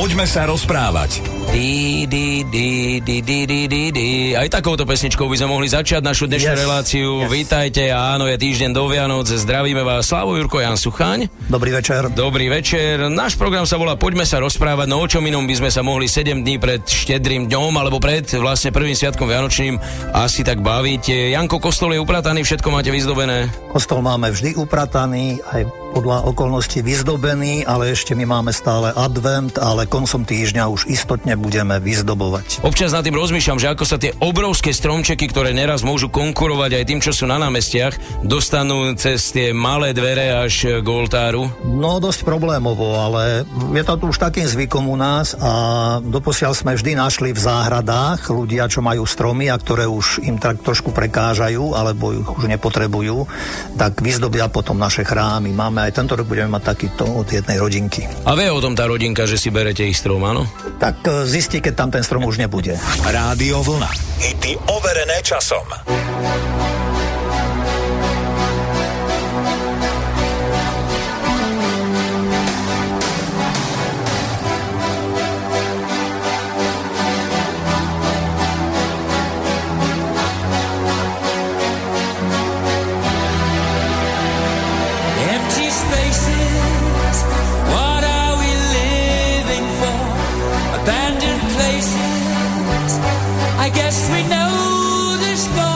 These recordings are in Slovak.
Poďme sa rozprávať. Di, di, di, di, di, di, di, di. Aj takouto pesničkou by sme mohli začať našu dnešnú yes. reláciu. Yes. Vítajte, áno, je týždeň do Vianoc, zdravíme vás. Slavo Jurko, Jan Suchaň. Dobrý večer. Dobrý večer. Náš program sa volá Poďme sa rozprávať, no o čom inom by sme sa mohli 7 dní pred štedrým dňom, alebo pred vlastne prvým sviatkom Vianočným asi tak baviť. Janko, kostol je uprataný, všetko máte vyzdobené? Kostol máme vždy uprataný, aj podľa okolností vyzdobený, ale ešte my máme stále advent, ale koncom týždňa už istotne budeme vyzdobovať. Občas nad tým rozmýšľam, že ako sa tie obrovské stromčeky, ktoré neraz môžu konkurovať aj tým, čo sú na námestiach, dostanú cez tie malé dvere až k oltáru. No dosť problémovo, ale je to tu už takým zvykom u nás a doposiaľ sme vždy našli v záhradách ľudia, čo majú stromy a ktoré už im tak trošku prekážajú alebo ich už nepotrebujú, tak vyzdobia potom naše chrámy. Máme aj tento rok budeme mať takýto od jednej rodinky. A vie o tom tá rodinka, že si berete ich strom, áno? Tak e, zistí, keď tam ten strom už nebude. Rádio Vlna. Hity overené časom. I guess we know this goes.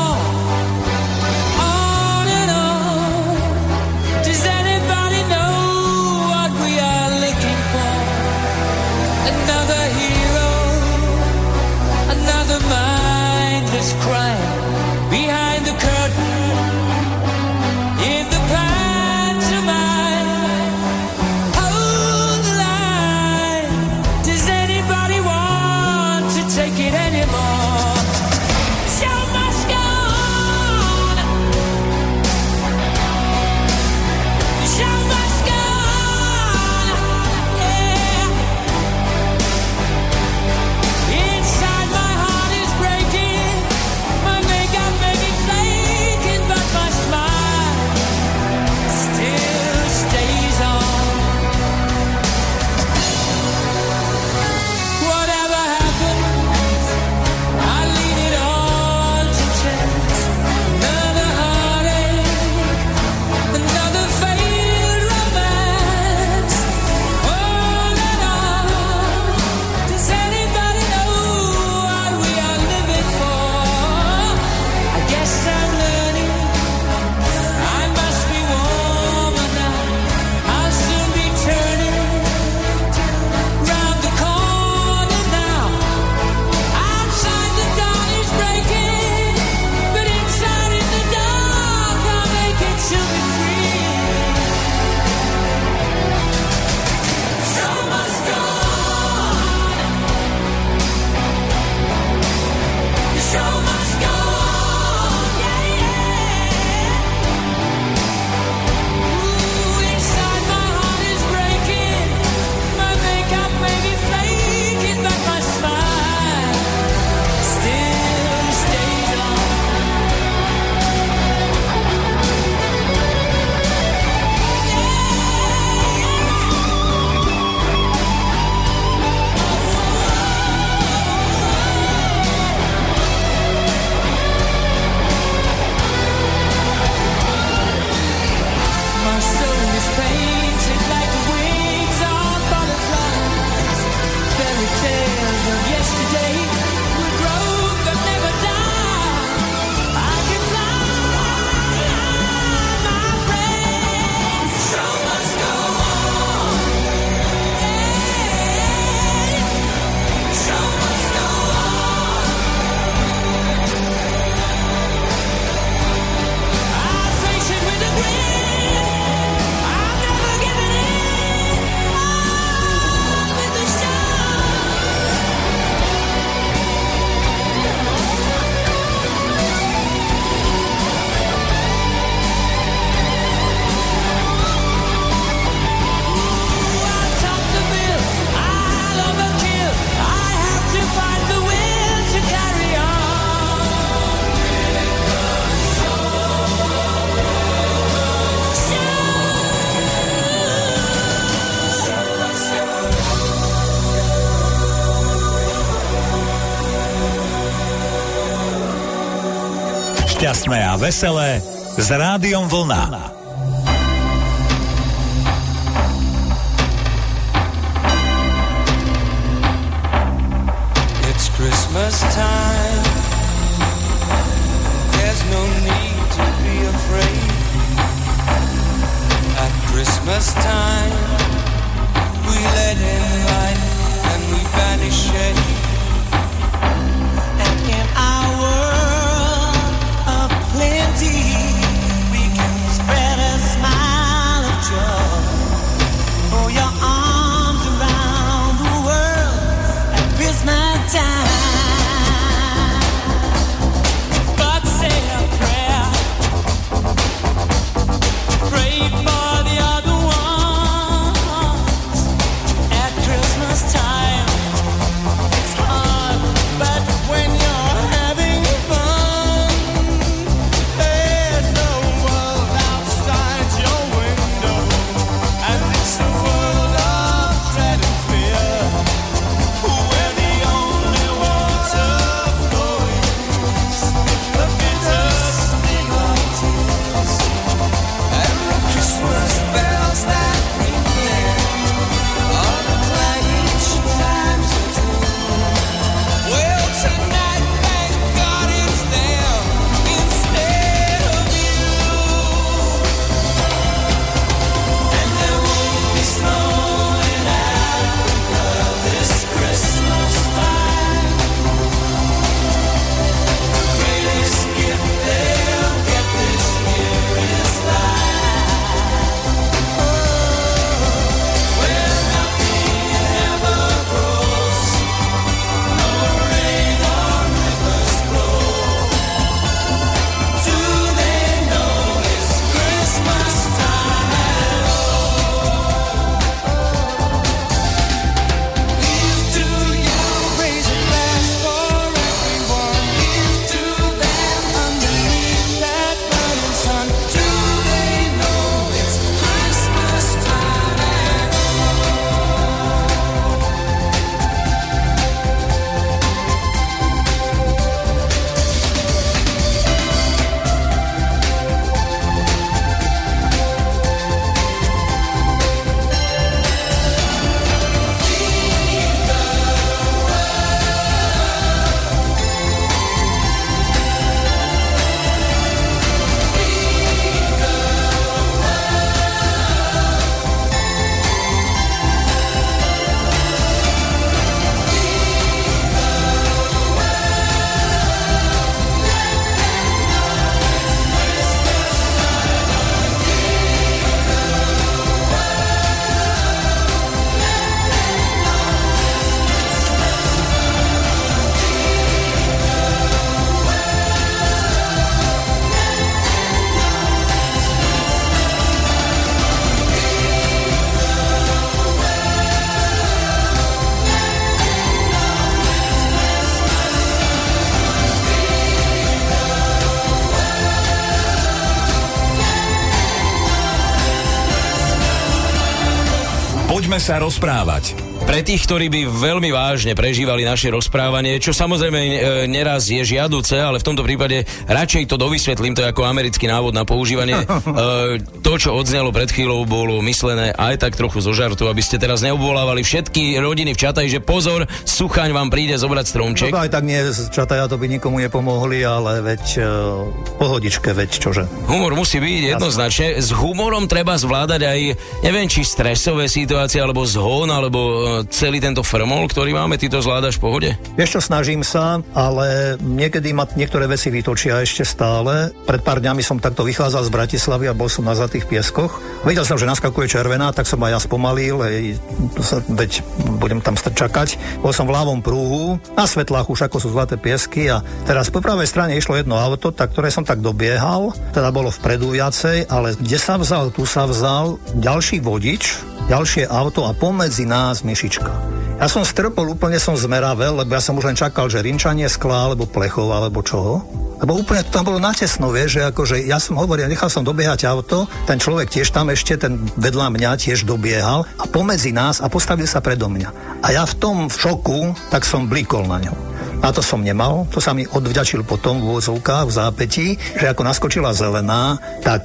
Šťastné a veselé s Rádiom Vlna. It's Christmas time. There's no need to be afraid. At Christmas time, we let in light and we banish shade. melody sa rozprávať. Pre tých, ktorí by veľmi vážne prežívali naše rozprávanie, čo samozrejme e, neraz je žiaduce, ale v tomto prípade radšej to dovysvetlím, to je ako americký návod na používanie. E, to, čo odznelo pred chvíľou, bolo myslené aj tak trochu zo žartu, aby ste teraz neobvolávali všetky rodiny v Čataji, že pozor, Suchaň vám príde zobrať stromček. No aj tak nie, z Čataja to by nikomu nepomohli, ale veď uh, pohodičke, veď čože. Humor musí byť jednoznačne. S humorom treba zvládať aj, neviem, či stresové situácie, alebo zhon, alebo e, celý tento frmol, ktorý máme, ty to zvládaš v pohode? Vieš čo, snažím sa, ale niekedy ma niektoré veci vytočia ešte stále. Pred pár dňami som takto vychádzal z Bratislavy a bol som na Zlatých pieskoch. Videl som, že naskakuje červená, tak som aj ja spomalil, hej, sa, veď budem tam čakať. Bol som v ľavom prúhu, na svetlách už ako sú Zlaté piesky a teraz po pravej strane išlo jedno auto, tak, ktoré som tak dobiehal, teda bolo vpredu viacej, ale kde sa vzal, tu sa vzal ďalší vodič, ďalšie auto a pomedzi nás myšička. Ja som strpol, úplne som zmeravel, lebo ja som už len čakal, že rinčanie skla, alebo plechov, alebo čoho. Lebo úplne to tam bolo natesno, vieš, že akože ja som hovoril, nechal som dobiehať auto, ten človek tiež tam ešte, ten vedľa mňa tiež dobiehal a pomedzi nás a postavil sa predo mňa. A ja v tom šoku, tak som blikol na ňo. Na to som nemal, to sa mi odvďačil potom v úvodzovkách, v zápetí, že ako naskočila zelená, tak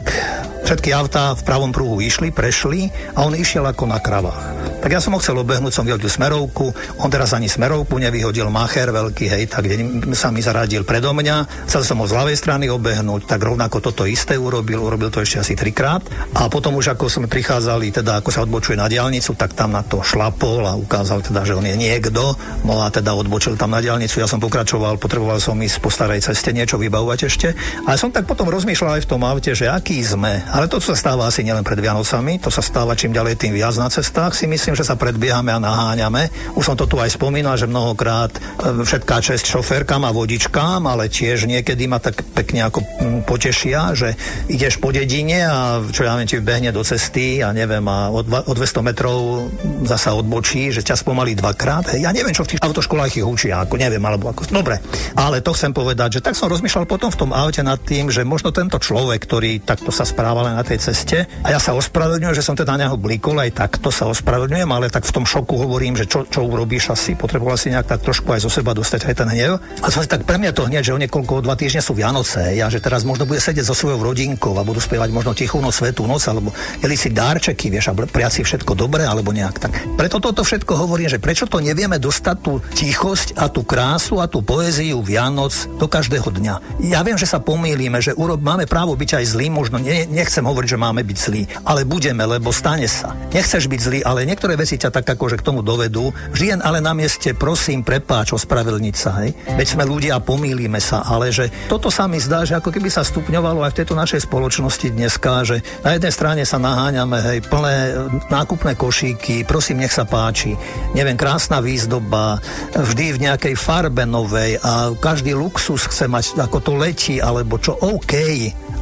všetky autá v pravom pruhu išli, prešli a on išiel ako na kravách. Tak ja som ho chcel obehnúť, som vyhodil smerovku, on teraz ani smerovku nevyhodil, macher veľký, hej, tak kde sa mi zaradil predo mňa, chcel som ho z ľavej strany obehnúť, tak rovnako toto isté urobil, urobil to ešte asi trikrát. A potom už ako sme prichádzali, teda ako sa odbočuje na diálnicu, tak tam na to šlapol a ukázal teda, že on je niekto, no a teda odbočil tam na diálnicu, ja som pokračoval, potreboval som ísť po starej ceste niečo vybavovať ešte, ale som tak potom rozmýšľal aj v tom aute, že aký sme, ale to, čo sa stáva asi nielen pred Vianocami, to sa stáva čím ďalej tým viac na cestách, si myslím, že sa predbiehame a naháňame. Už som to tu aj spomínal, že mnohokrát e, všetká čest šoférkam a vodičkám, ale tiež niekedy ma tak pekne ako potešia, že ideš po dedine a čo ja viem, ti vbehne do cesty a neviem, a o, o 200 metrov zasa odbočí, že ťa spomalí dvakrát. Hej, ja neviem, čo v tých autoškolách ich učia, ako neviem, alebo ako... Dobre, ale to chcem povedať, že tak som rozmýšľal potom v tom aute nad tým, že možno tento človek, ktorý takto sa správal na tej ceste, a ja sa ospravedlňujem, že som teda na neho blikol, aj takto sa ospravedlňujem ale tak v tom šoku hovorím, že čo, čo urobíš asi, potreboval si nejak tak trošku aj zo seba dostať aj ten hnev. A som si tak pre mňa to hneď, že o niekoľko dva týždne sú Vianoce, ja, že teraz možno bude sedieť so svojou rodinkou a budú spievať možno tichú noc, svetú noc, alebo jeli si dárčeky, vieš, a priať všetko dobré, alebo nejak tak. Preto toto všetko hovorím, že prečo to nevieme dostať tú tichosť a tú krásu a tú poéziu Vianoc do každého dňa. Ja viem, že sa pomýlime, že urob, máme právo byť aj zlý, možno ne, nechcem hovoriť, že máme byť zlí, ale budeme, lebo stane sa. Nechceš byť zlý, ale niektoré veci ťa tak akože k tomu dovedú. Žien ale na mieste, prosím, prepáč, ospravedlniť sa, hej. Veď sme ľudia pomýlime sa, ale že toto sa mi zdá, že ako keby sa stupňovalo aj v tejto našej spoločnosti dneska, že na jednej strane sa naháňame, hej, plné nákupné košíky, prosím, nech sa páči, neviem, krásna výzdoba, vždy v nejakej farbe novej a každý luxus chce mať, ako to letí, alebo čo OK,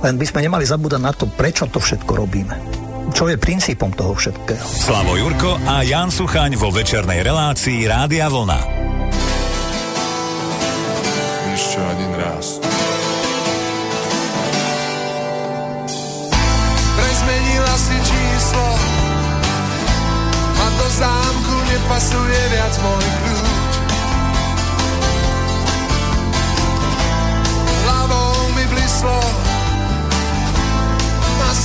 len by sme nemali zabúdať na to, prečo to všetko robíme čo je princípom toho všetkého. Slavo Jurko a Jan Suchaň vo večernej relácii Rádia Vlna. Ešte jeden raz. Prezmenila si číslo a do zámku nepasuje viac môj kľúč. Hlavou mi blislo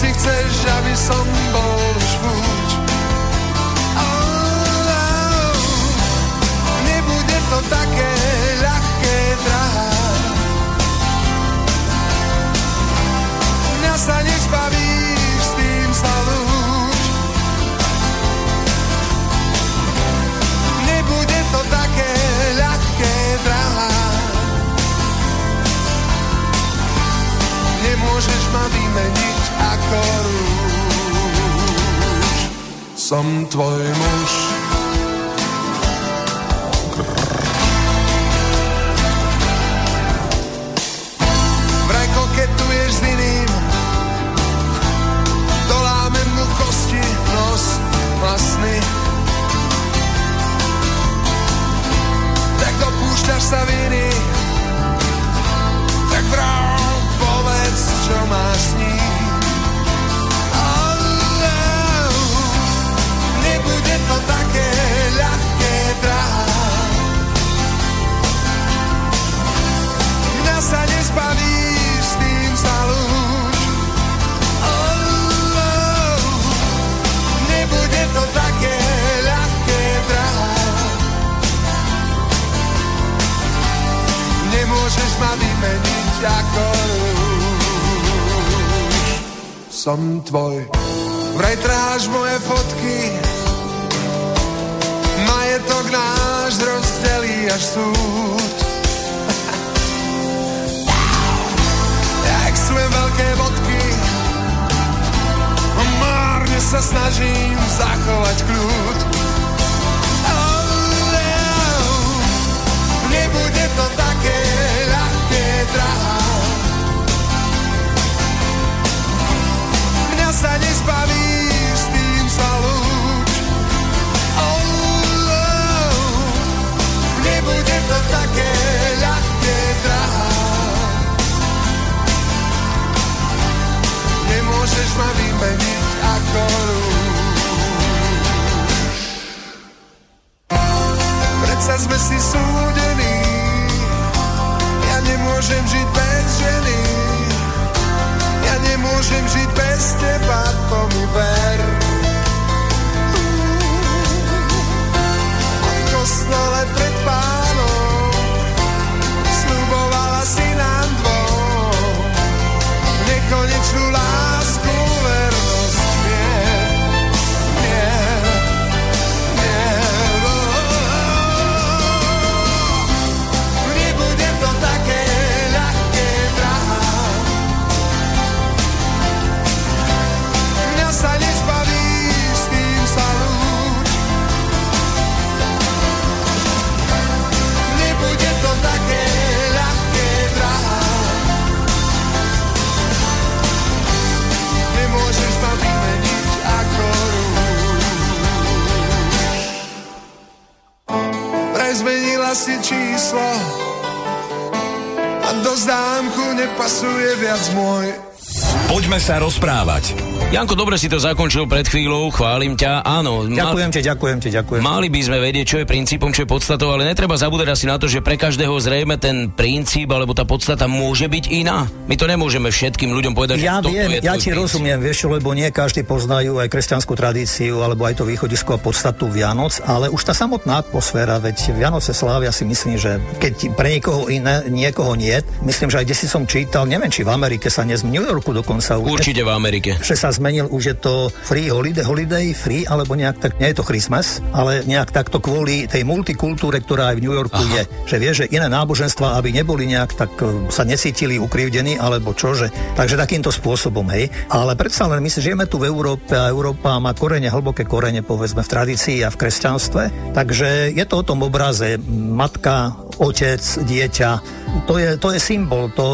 asi chceš, aby som bol žvúč. Oh, nebude to také ľahké, drahá. Mňa sa nezbavíš, s tým sa lúč. Nebude to také ľahké, drahá. Nemôžeš ma vymeniť ako rúž. Som tvoj muž. Vraj koketuješ s iným, doláme mu kosti, nos vlastný. Tak dopúšťaš sa viny, tak vrám povedz, čo máš s ním. To také ľahké, drahá. Mňa sa nezbaví, s tým to také ľahké, drahá. Nemôžeš ma vymeniť ako lúč. Som tvoj, vraj tráš moje fotky, náš rozdelí až súd. Jak sú veľké bodky, márne sa snažím zachovať kľud. Nebude to také ľahké, drahá. Mňa sa nezbaví také ľahké, drahá. Nemôžeš ma vymeniť ako rúž. Predsa si súdení, nemôžem žiť bez ženy. Ja nemôžem žiť bez teba, to mi ver. Pred pánom true love. Sa rozprávať. Janko, dobre si to zakončil pred chvíľou, chválim ťa. Áno, Ďakujem ti, ďakujem ti, ďakujem. Mali by sme vedieť, čo je princípom, čo je podstatou, ale netreba zabúdať asi na to, že pre každého zrejme ten princíp alebo tá podstata môže byť iná. My to nemôžeme všetkým ľuďom povedať, Ja že viem, je ja ti princíp. rozumiem, vieš, lebo nie každý poznajú aj kresťanskú tradíciu, alebo aj to východisko a podstatu Vianoc, ale už tá samotná atmosféra, veď Vianoce slávia si myslím, že keď pre niekoho iné, niekoho nie, myslím, že aj kde si som čítal, neviem, či v Amerike sa dnes, v New Yorku dokonca už, Určite v Amerike. že sa zmenil, už je to free holiday, holiday, free, alebo nejak tak, nie je to Christmas, ale nejak takto kvôli tej multikultúre, ktorá aj v New Yorku Aha. je. Že vie, že iné náboženstva, aby neboli nejak tak e, sa necítili ukrivdení, alebo čo, že, takže takýmto spôsobom, hej. Ale predsa len my si žijeme tu v Európe a Európa má korene, hlboké korene, povedzme, v tradícii a v kresťanstve. Takže je to o tom obraze matka, otec, dieťa. To je, to je symbol, to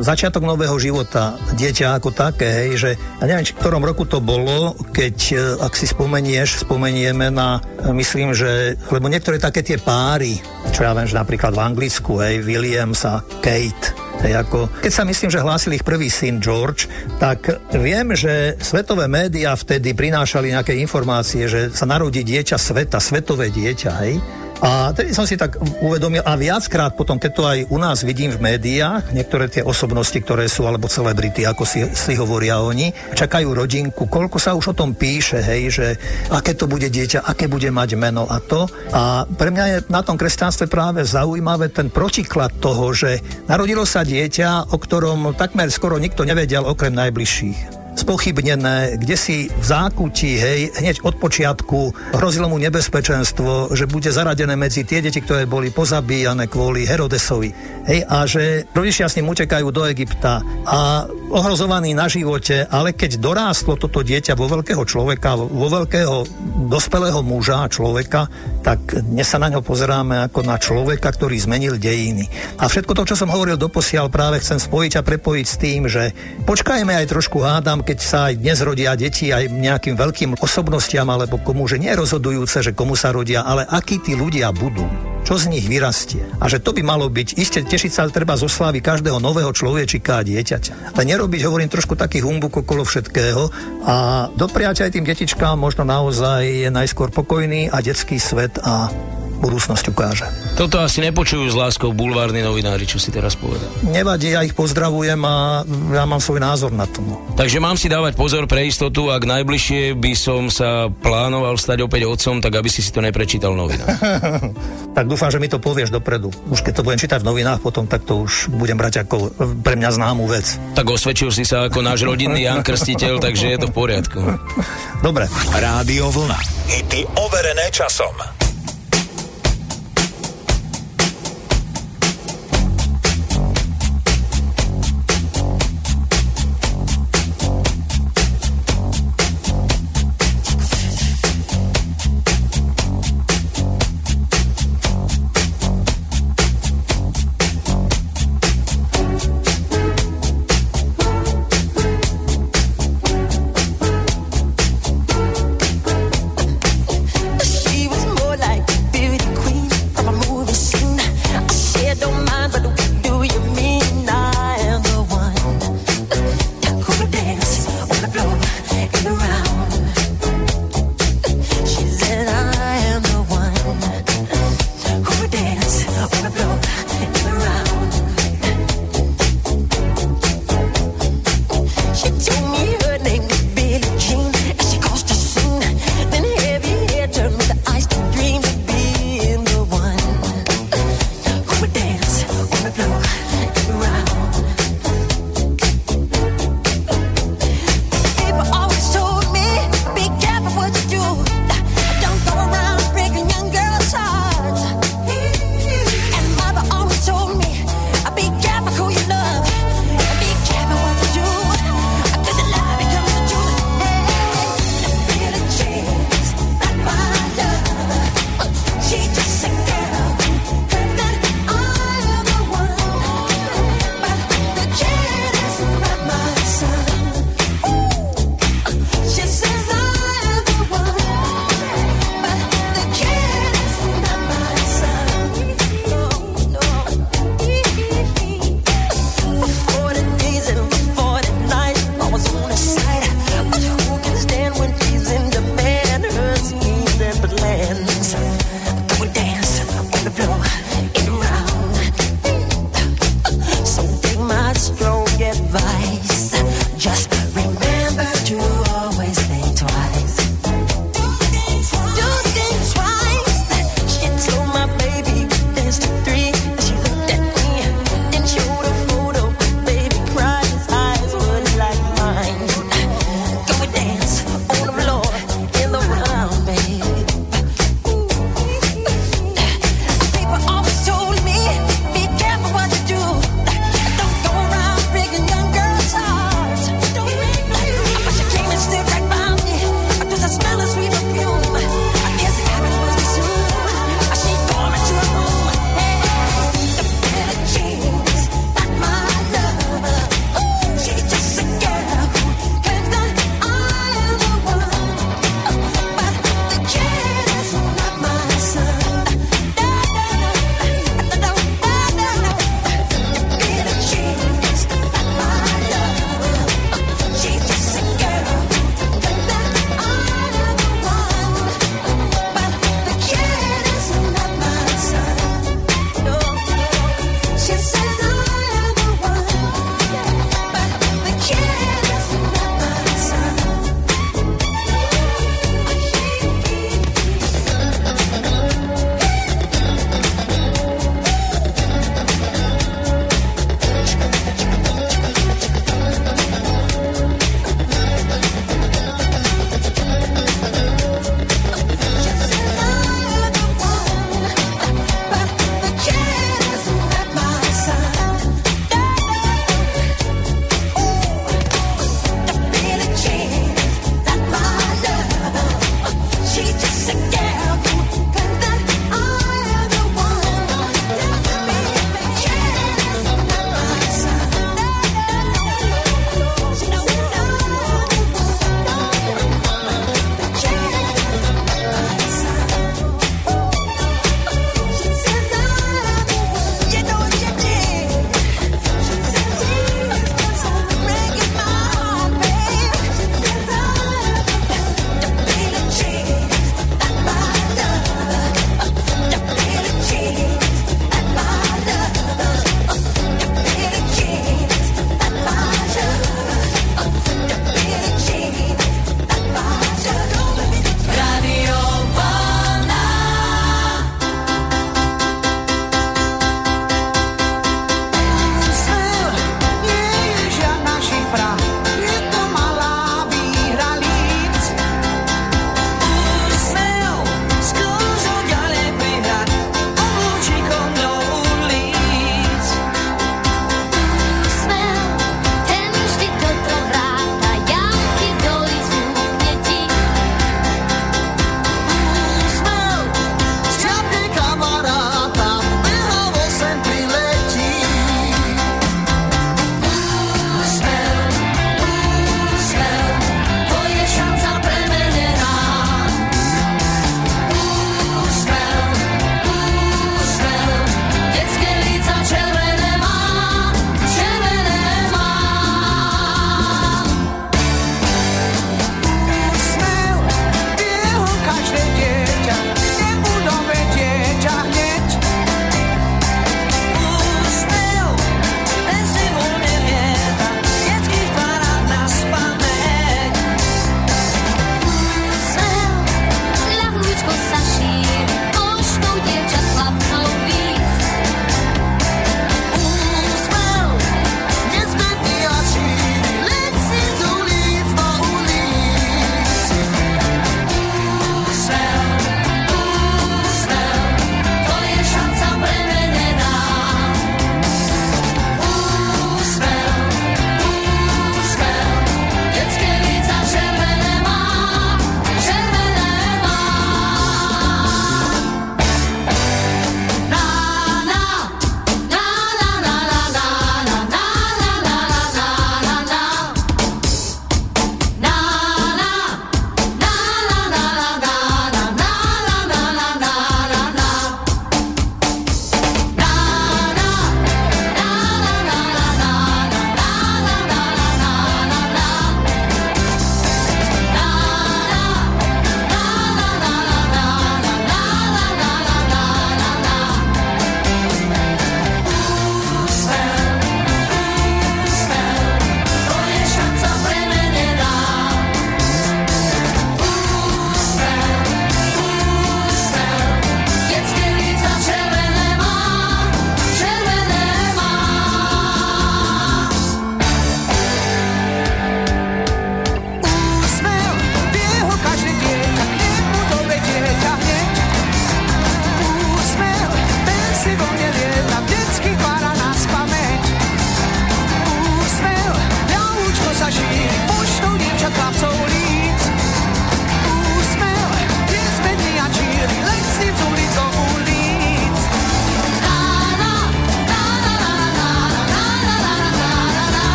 začiatok nového života, dieťa ako také, hej, že ja neviem, či v ktorom roku to bolo, keď, e, ak si spomenieš, spomenieme na, e, myslím, že, lebo niektoré také tie páry, čo ja viem, že napríklad v Anglicku, hej, Williams a Kate, Hej, ako, keď sa myslím, že hlásil ich prvý syn George, tak viem, že svetové médiá vtedy prinášali nejaké informácie, že sa narodí dieťa sveta, svetové dieťa, hej. A tedy som si tak uvedomil a viackrát potom, keď to aj u nás vidím v médiách, niektoré tie osobnosti, ktoré sú, alebo celebrity, ako si, si hovoria oni, čakajú rodinku, koľko sa už o tom píše, hej, že aké to bude dieťa, aké bude mať meno a to. A pre mňa je na tom kresťanstve práve zaujímavé ten protiklad toho, že narodilo sa dieťa, o ktorom takmer skoro nikto nevedel okrem najbližších spochybnené, kde si v zákutí, hej, hneď od počiatku hrozilo mu nebezpečenstvo, že bude zaradené medzi tie deti, ktoré boli pozabíjane kvôli Herodesovi. Hej, a že rodičia s ním utekajú do Egypta a ohrozovaný na živote, ale keď dorástlo toto dieťa vo veľkého človeka, vo veľkého dospelého muža a človeka, tak dnes sa na ňo pozeráme ako na človeka, ktorý zmenil dejiny. A všetko to, čo som hovoril doposiaľ, práve chcem spojiť a prepojiť s tým, že počkajme aj trošku hádam, keď sa aj dnes rodia deti aj nejakým veľkým osobnostiam alebo komu, že nie je rozhodujúce, že komu sa rodia, ale akí tí ľudia budú čo z nich vyrastie. A že to by malo byť, iste tešiť sa treba zo slávy každého nového človečika a dieťaťa. Ale nerobiť, hovorím, trošku taký humbuk okolo všetkého a dopriať aj tým detičkám možno naozaj je najskôr pokojný a detský svet a budúcnosť ukáže. Toto asi nepočujú s láskou bulvárni novinári, čo si teraz povedal. Nevadí, ja ich pozdravujem a ja mám svoj názor na to. No. Takže mám si dávať pozor pre istotu, ak najbližšie by som sa plánoval stať opäť otcom, tak aby si si to neprečítal v novinách. tak dúfam, že mi to povieš dopredu. Už keď to budem čítať v novinách potom, tak to už budem brať ako pre mňa známu vec. Tak osvedčil si sa ako náš rodinný Jan Krstiteľ, takže je to v poriadku. Dobre. Rádio Vlna. Hity overené časom.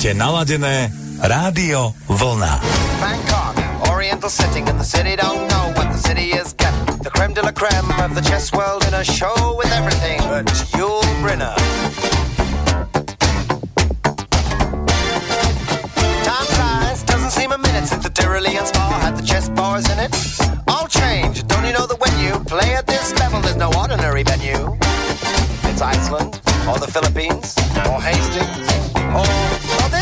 Máte naladené Rádio Vlna. Bangkok, Oriental setting, the city don't know what the city is getting. The creme de la creme of the chess world in a show with everything but Yul Brynner. Time flies, doesn't seem a minute since the Tyrolean spa had the chess bars in it. All change, don't you know that when you play at this level, there's no ordinary venue? It's Iceland, or the Philippines, or Hastings, or,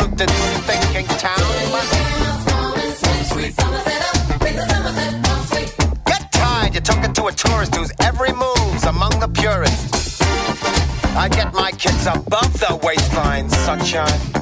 crowded, polluted, thinking town. Get tired, you're talking to a tourist whose every move's among the purists. I get my kids above the waistline, sunshine.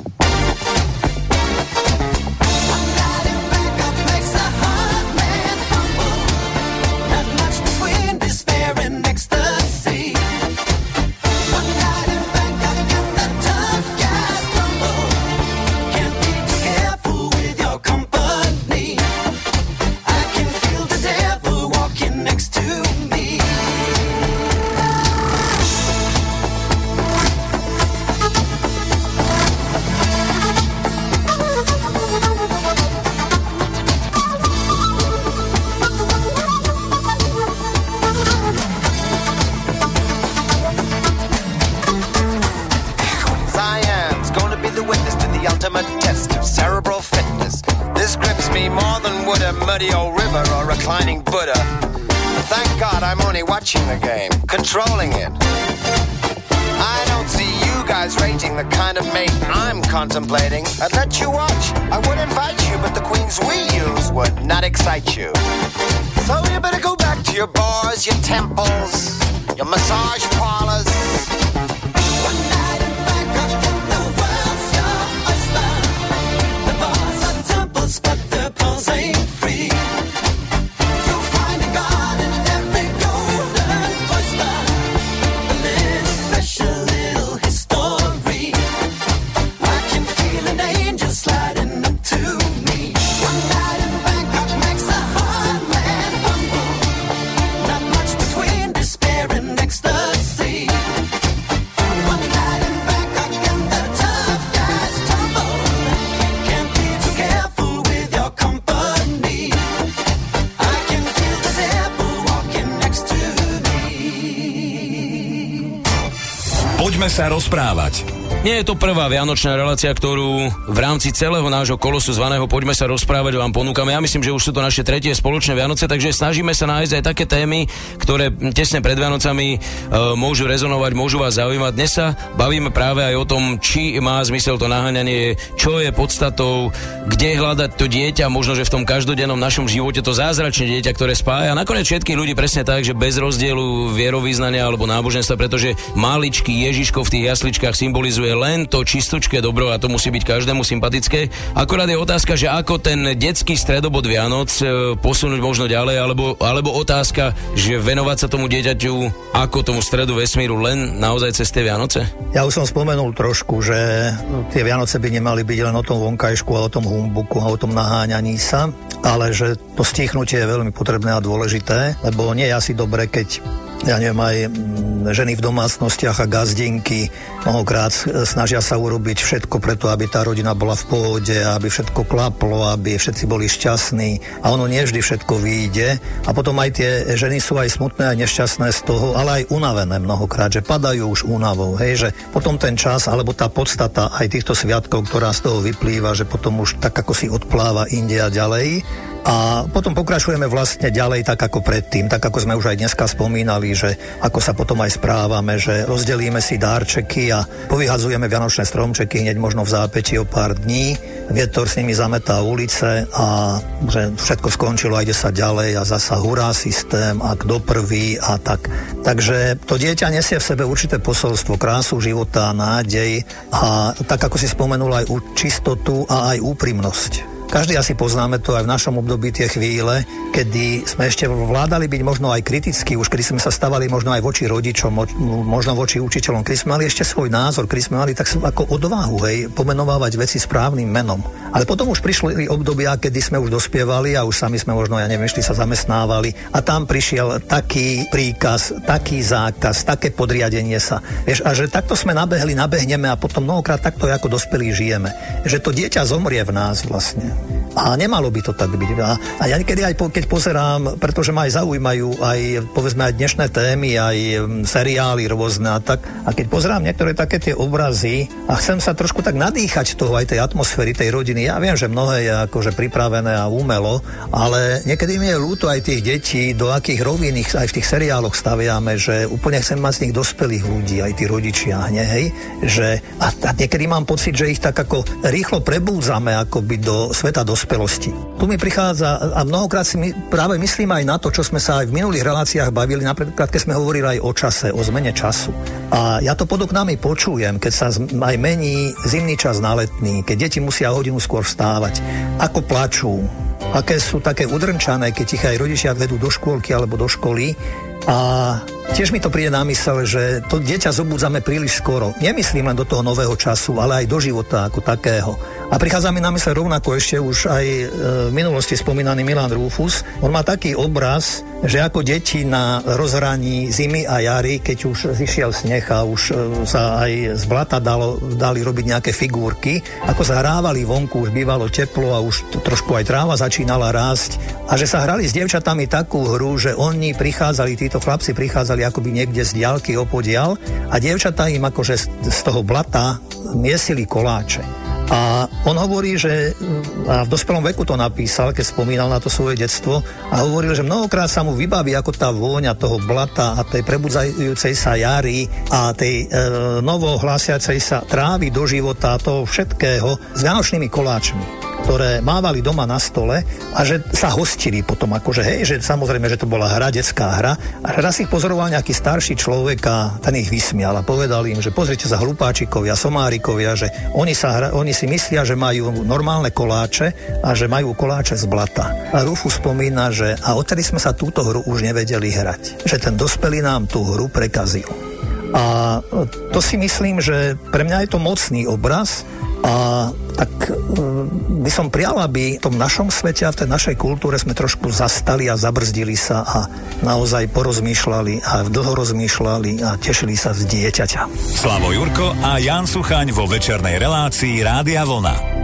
Sa rozprávať. Nie je to prvá vianočná relácia, ktorú v rámci celého nášho kolosu zvaného Poďme sa rozprávať vám ponúkame. Ja myslím, že už sú to naše tretie spoločné Vianoce, takže snažíme sa nájsť aj také témy, ktoré tesne pred Vianocami e, môžu rezonovať, môžu vás zaujímať. Dnes sa bavíme práve aj o tom, či má zmysel to naháňanie, čo je podstatou, kde hľadať to dieťa, možno, že v tom každodennom našom živote to zázračné dieťa, ktoré spája. Nakoniec všetkých ľudí presne tak, že bez rozdielu vierovýznania alebo náboženstva, pretože maličký Ježiško v tých jasličkách symbolizuje len to čistočké dobro a to musí byť každému sympatické. Akorát je otázka, že ako ten detský stredobod Vianoc e, posunúť možno ďalej, alebo, alebo otázka, že venovať sa tomu dieťaťu ako tomu stredu vesmíru len naozaj cez tie Vianoce? Ja už som spomenul trošku, že tie Vianoce by nemali byť len o tom vonkajšku a o tom humbuku a o tom naháňaní sa, ale že to stichnutie je veľmi potrebné a dôležité, lebo nie je asi dobre, keď ja neviem, aj mm, ženy v domácnostiach a gazdinky mnohokrát s- snažia sa urobiť všetko preto, aby tá rodina bola v pohode, aby všetko klaplo, aby všetci boli šťastní. A ono nie vždy všetko vyjde. A potom aj tie ženy sú aj smutné a nešťastné z toho, ale aj unavené mnohokrát, že padajú už únavou, hej, že potom ten čas alebo tá podstata aj týchto sviatkov, ktorá z toho vyplýva, že potom už tak ako si odpláva India ďalej, a potom pokračujeme vlastne ďalej tak ako predtým, tak ako sme už aj dneska spomínali, že ako sa potom aj správame, že rozdelíme si dárčeky a povyhadzujeme vianočné stromčeky hneď možno v zápäti o pár dní. Vietor s nimi zametá ulice a že všetko skončilo a ide sa ďalej a zasa hurá systém a kto prvý a tak. Takže to dieťa nesie v sebe určité posolstvo, krásu života, nádej a tak ako si spomenul aj čistotu a aj úprimnosť. Každý asi poznáme to aj v našom období tie chvíle, kedy sme ešte vládali byť možno aj kritickí, už kedy sme sa stavali možno aj voči rodičom, mo- možno voči učiteľom, kedy sme mali ešte svoj názor, kedy sme mali tak ako odvahu, hej, pomenovávať veci správnym menom. Ale potom už prišli obdobia, kedy sme už dospievali a už sami sme možno, ja neviem, išli sa zamestnávali a tam prišiel taký príkaz, taký zákaz, také podriadenie sa. Vieš, a že takto sme nabehli, nabehneme a potom mnohokrát takto ako dospelí žijeme. Že to dieťa zomrie v nás vlastne. A nemalo by to tak byť. A, a ja niekedy aj po, keď pozerám, pretože ma aj zaujímajú aj povedzme aj dnešné témy, aj mm, seriály rôzne a tak. A keď pozerám niektoré také tie obrazy a chcem sa trošku tak nadýchať toho aj tej atmosféry tej rodiny. Ja viem, že mnohé je akože pripravené a umelo, ale niekedy mi je ľúto aj tých detí, do akých rovín ich aj v tých seriáloch staviame, že úplne chcem mať z nich dospelých ľudí, aj tí rodičia, hne, hej? Že, a, a niekedy mám pocit, že ich tak ako rýchlo prebúdzame akoby do sveta dospelosti. Tu mi prichádza a mnohokrát si my, práve myslím aj na to, čo sme sa aj v minulých reláciách bavili, napríklad keď sme hovorili aj o čase, o zmene času. A ja to pod oknami počujem, keď sa aj mení zimný čas na letný, keď deti musia hodinu skôr vstávať, ako plačú, aké sú také udrnčané, keď ich aj rodičia vedú do škôlky alebo do školy. A tiež mi to príde na mysel, že to dieťa zobudzame príliš skoro. Nemyslím len do toho nového času, ale aj do života ako takého. A prichádza mi na mysel rovnako ešte už aj e, v minulosti spomínaný Milan Rufus. On má taký obraz, že ako deti na rozhraní zimy a jary, keď už zišiel sneh a už e, sa aj z blata dalo, dali robiť nejaké figurky, ako sa hrávali vonku, už bývalo teplo a už trošku aj tráva začínala rásť a že sa hrali s dievčatami takú hru, že oni prichádzali, títo chlapci prichádzali akoby niekde z diálky opodial a dievčatá im akože z toho blata miesili koláče. A on hovorí, že a v dospelom veku to napísal, keď spomínal na to svoje detstvo a hovoril, že mnohokrát sa mu vybaví ako tá vôňa toho blata a tej prebudzajúcej sa jary a tej e, novo hlásiacej sa trávy do života, toho všetkého s vianočnými koláčmi ktoré mávali doma na stole a že sa hostili potom, akože hej, že samozrejme, že to bola hra, detská hra a raz ich pozoroval nejaký starší človek a ten ich vysmial a povedal im, že pozrite sa hlupáčikovia, somárikovia, že oni, sa hra, oni si myslia, že majú normálne koláče a že majú koláče z blata. A Rufu spomína, že a odtedy sme sa túto hru už nevedeli hrať. Že ten dospelý nám tú hru prekazil. A to si myslím, že pre mňa je to mocný obraz a tak mm, by som prijal, aby v tom našom svete a v tej našej kultúre sme trošku zastali a zabrzdili sa a naozaj porozmýšľali a dlho rozmýšľali a tešili sa z dieťaťa. Slavo Jurko a Jan Suchaň vo večernej relácii Rádia Vlna.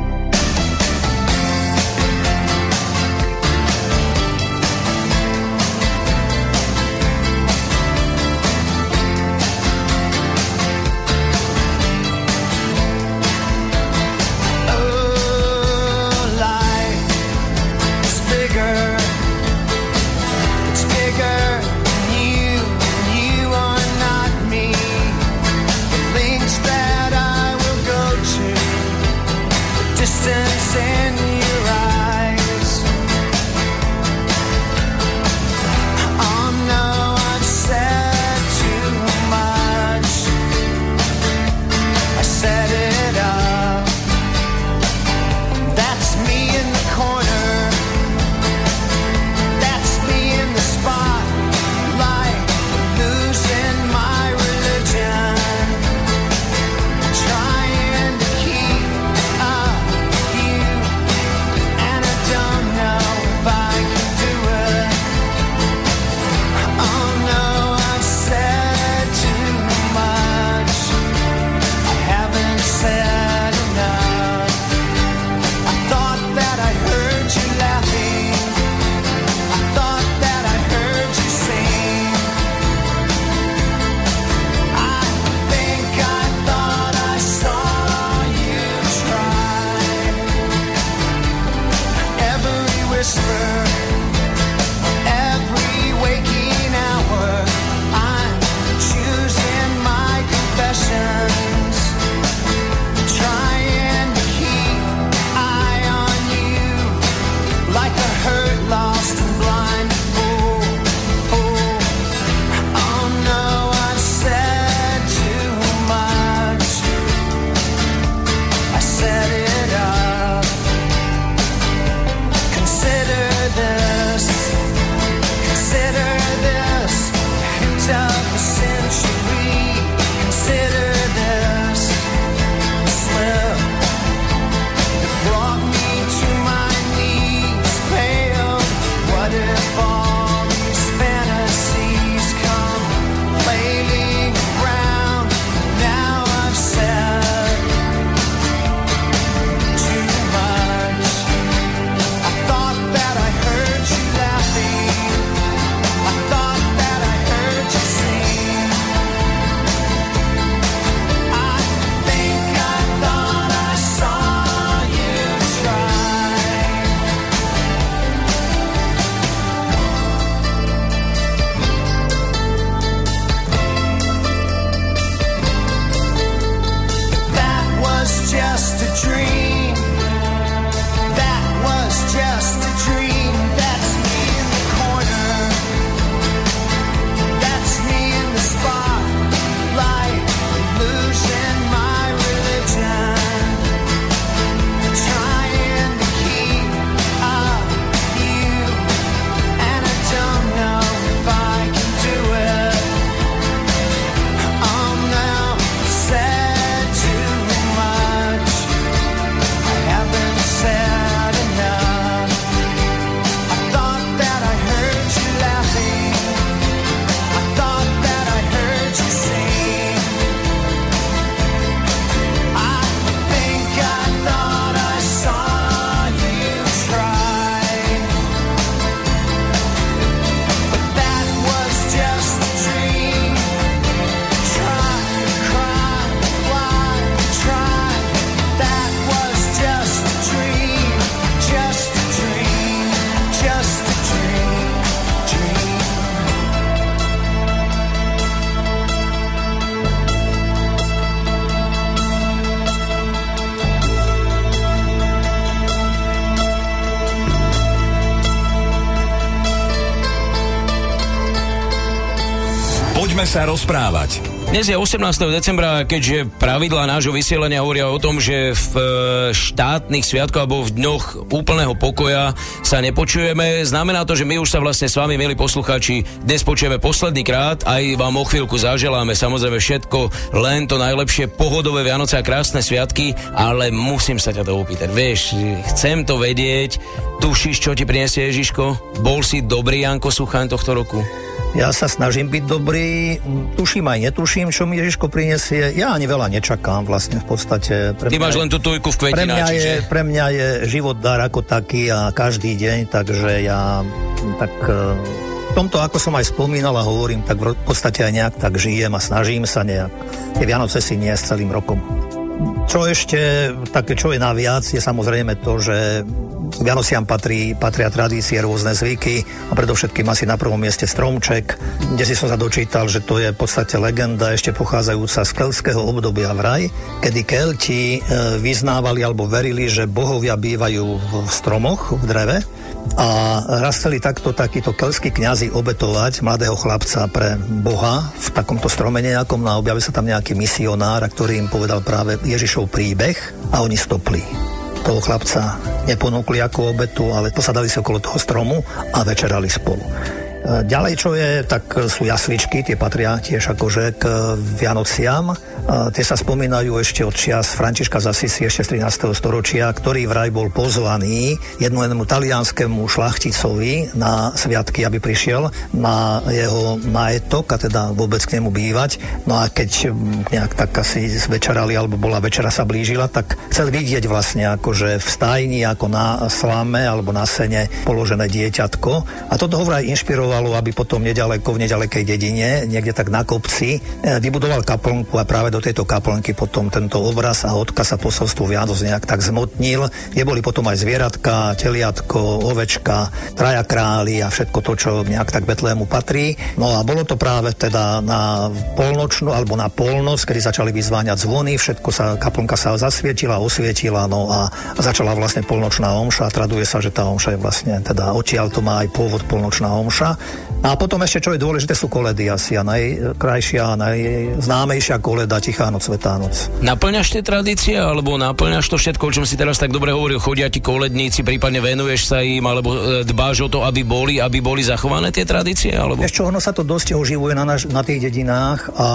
Poďme sa rozprávať. Dnes je 18. decembra, keďže pravidlá nášho vysielania hovoria o tom, že v e, štátnych sviatkoch alebo v dňoch úplného pokoja sa nepočujeme. Znamená to, že my už sa vlastne s vami, milí poslucháči, dnes počujeme posledný krát. Aj vám o chvíľku zaželáme samozrejme všetko, len to najlepšie pohodové Vianoce a krásne sviatky, ale musím sa ťa to opýtať. Vieš, chcem to vedieť. Tušíš, čo ti prinesie Ježiško? Bol si dobrý Janko Suchaň tohto roku? Ja sa snažím byť dobrý, tuším aj netuším, čo mi Ježiško prinesie. Ja ani veľa nečakám vlastne v podstate. Ty Pre mňa máš len tú tujku v pre mňa, kvetinách, je, čiže... pre mňa je život dar ako taký a každý deň, takže ja tak e, v tomto, ako som aj spomínal a hovorím, tak v podstate aj nejak tak žijem a snažím sa nejak. Tie Vianoce si nie s celým rokom. Čo ešte, také čo je naviac, je samozrejme to, že Vianociam patrí, patria tradície, rôzne zvyky a predovšetkým asi na prvom mieste stromček, kde si som sa dočítal, že to je v podstate legenda ešte pochádzajúca z keltského obdobia vraj, kedy Kelti e, vyznávali alebo verili, že bohovia bývajú v stromoch, v dreve a raz chceli takto takíto kelskí kňazi obetovať mladého chlapca pre Boha v takomto strome nejakom no a objavil sa tam nejaký misionár, ktorý im povedal práve Ježišov príbeh a oni stopli. Toho chlapca neponúkli ako obetu, ale posadali si okolo toho stromu a večerali spolu. E, Ďalej, čo je, tak sú jasličky, tie patria tiež akože k Vianociam. E, Tie sa spomínajú ešte od čias Františka z Asisi ešte z 13. storočia, ktorý vraj bol pozvaný jednému talianskému šlachticovi na sviatky, aby prišiel na jeho majetok a teda vôbec k nemu bývať. No a keď nejak tak asi zvečerali, alebo bola večera sa blížila, tak chcel vidieť vlastne akože v stajni, ako na slame alebo na sene položené dieťatko. A toto ho vraj inšpirovalo, aby potom nedaleko, v nedalekej dedine, niekde tak na kopci, eh, vybudoval kaplnku a práve do tejto kaplnky potom tento obraz a odkaz a posolstvo Vianoc nejak tak zmotnil, kde boli potom aj zvieratka, teliatko, ovečka, traja králi a všetko to, čo nejak tak Betlému patrí. No a bolo to práve teda na polnočnú alebo na polnoc, kedy začali vyzváňať zvony, všetko sa, kaplnka sa zasvietila, osvietila, no a začala vlastne polnočná omša. Traduje sa, že tá omša je vlastne, teda odtiaľ to má aj pôvod polnočná omša. A potom ešte, čo je dôležité, sú koledy asi a najkrajšia a najznámejšia koleda Tichá noc, Svetá noc. Naplňaš tie tradície, alebo naplňaš to všetko, o čom si teraz tak dobre hovoril, chodia ti koledníci, prípadne venuješ sa im, alebo e, dbáš o to, aby boli, aby boli zachované tie tradície, alebo... Čo, ono sa to dosť oživuje na, naš, na tých dedinách a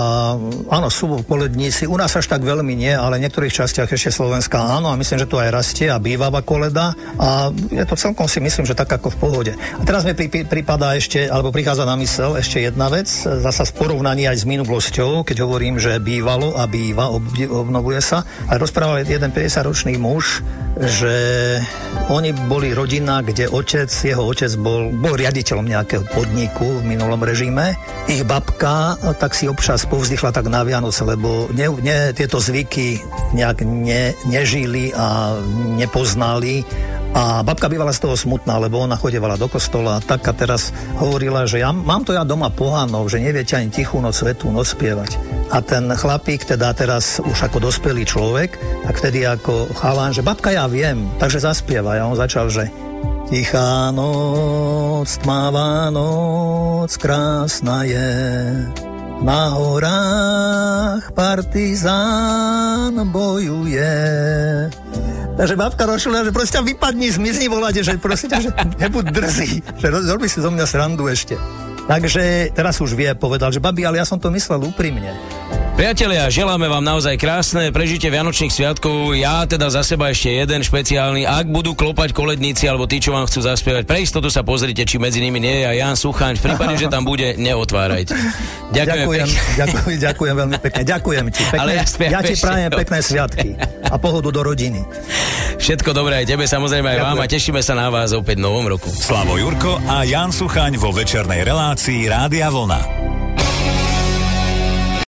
áno, sú koledníci, u nás až tak veľmi nie, ale v niektorých častiach ešte Slovenska áno a myslím, že to aj rastie a bývava koleda a je to celkom si myslím, že tak ako v pohode. A teraz mi pri, pri, pripadá ešte, alebo prichádza na mysel ešte jedna vec, zasa v porovnaní aj s minulosťou, keď hovorím, že bývalo a býva, ob, obnovuje sa. A rozprával jeden 50-ročný muž, že oni boli rodina, kde otec, jeho otec bol, bol riaditeľom nejakého podniku v minulom režime. Ich babka tak si občas povzdychla tak na Vianoce, lebo ne, ne, tieto zvyky nejak ne, nežili a nepoznali a babka bývala z toho smutná, lebo ona chodevala do kostola a tak a teraz hovorila, že ja mám to ja doma pohanov, že neviete ani tichú noc, svetú noc spievať. A ten chlapík, teda teraz už ako dospelý človek, tak vtedy ako chalán, že babka ja viem, takže zaspieva. A on začal, že Tichá noc, tmavá noc, krásna je, na horách partizán bojuje. Takže babka rošila, že proste vypadni, zmizni voláte, že proste že nebuď drzý, že robí si zo mňa srandu ešte. Takže teraz už vie, povedal, že babi, ale ja som to myslel úprimne. Priatelia, želáme vám naozaj krásne prežitie Vianočných sviatkov. Ja teda za seba ešte jeden špeciálny. Ak budú klopať koledníci alebo tí, čo vám chcú zaspievať, pre istotu sa pozrite, či medzi nimi nie je aj Jan Suchaň. V prípade, že tam bude, neotvárajte. Ďakujem. Ďakujem, ďakujem, ďakujem veľmi pekne. Ďakujem ti. Pekné, Ale ja ja ti prajem pekné sviatky a pohodu do rodiny. Všetko dobré aj tebe, samozrejme aj Ďakujem. vám a tešíme sa na vás opäť v novom roku. Slavo Jurko a Jan Suchaň vo večernej relácii Rádia Vlna.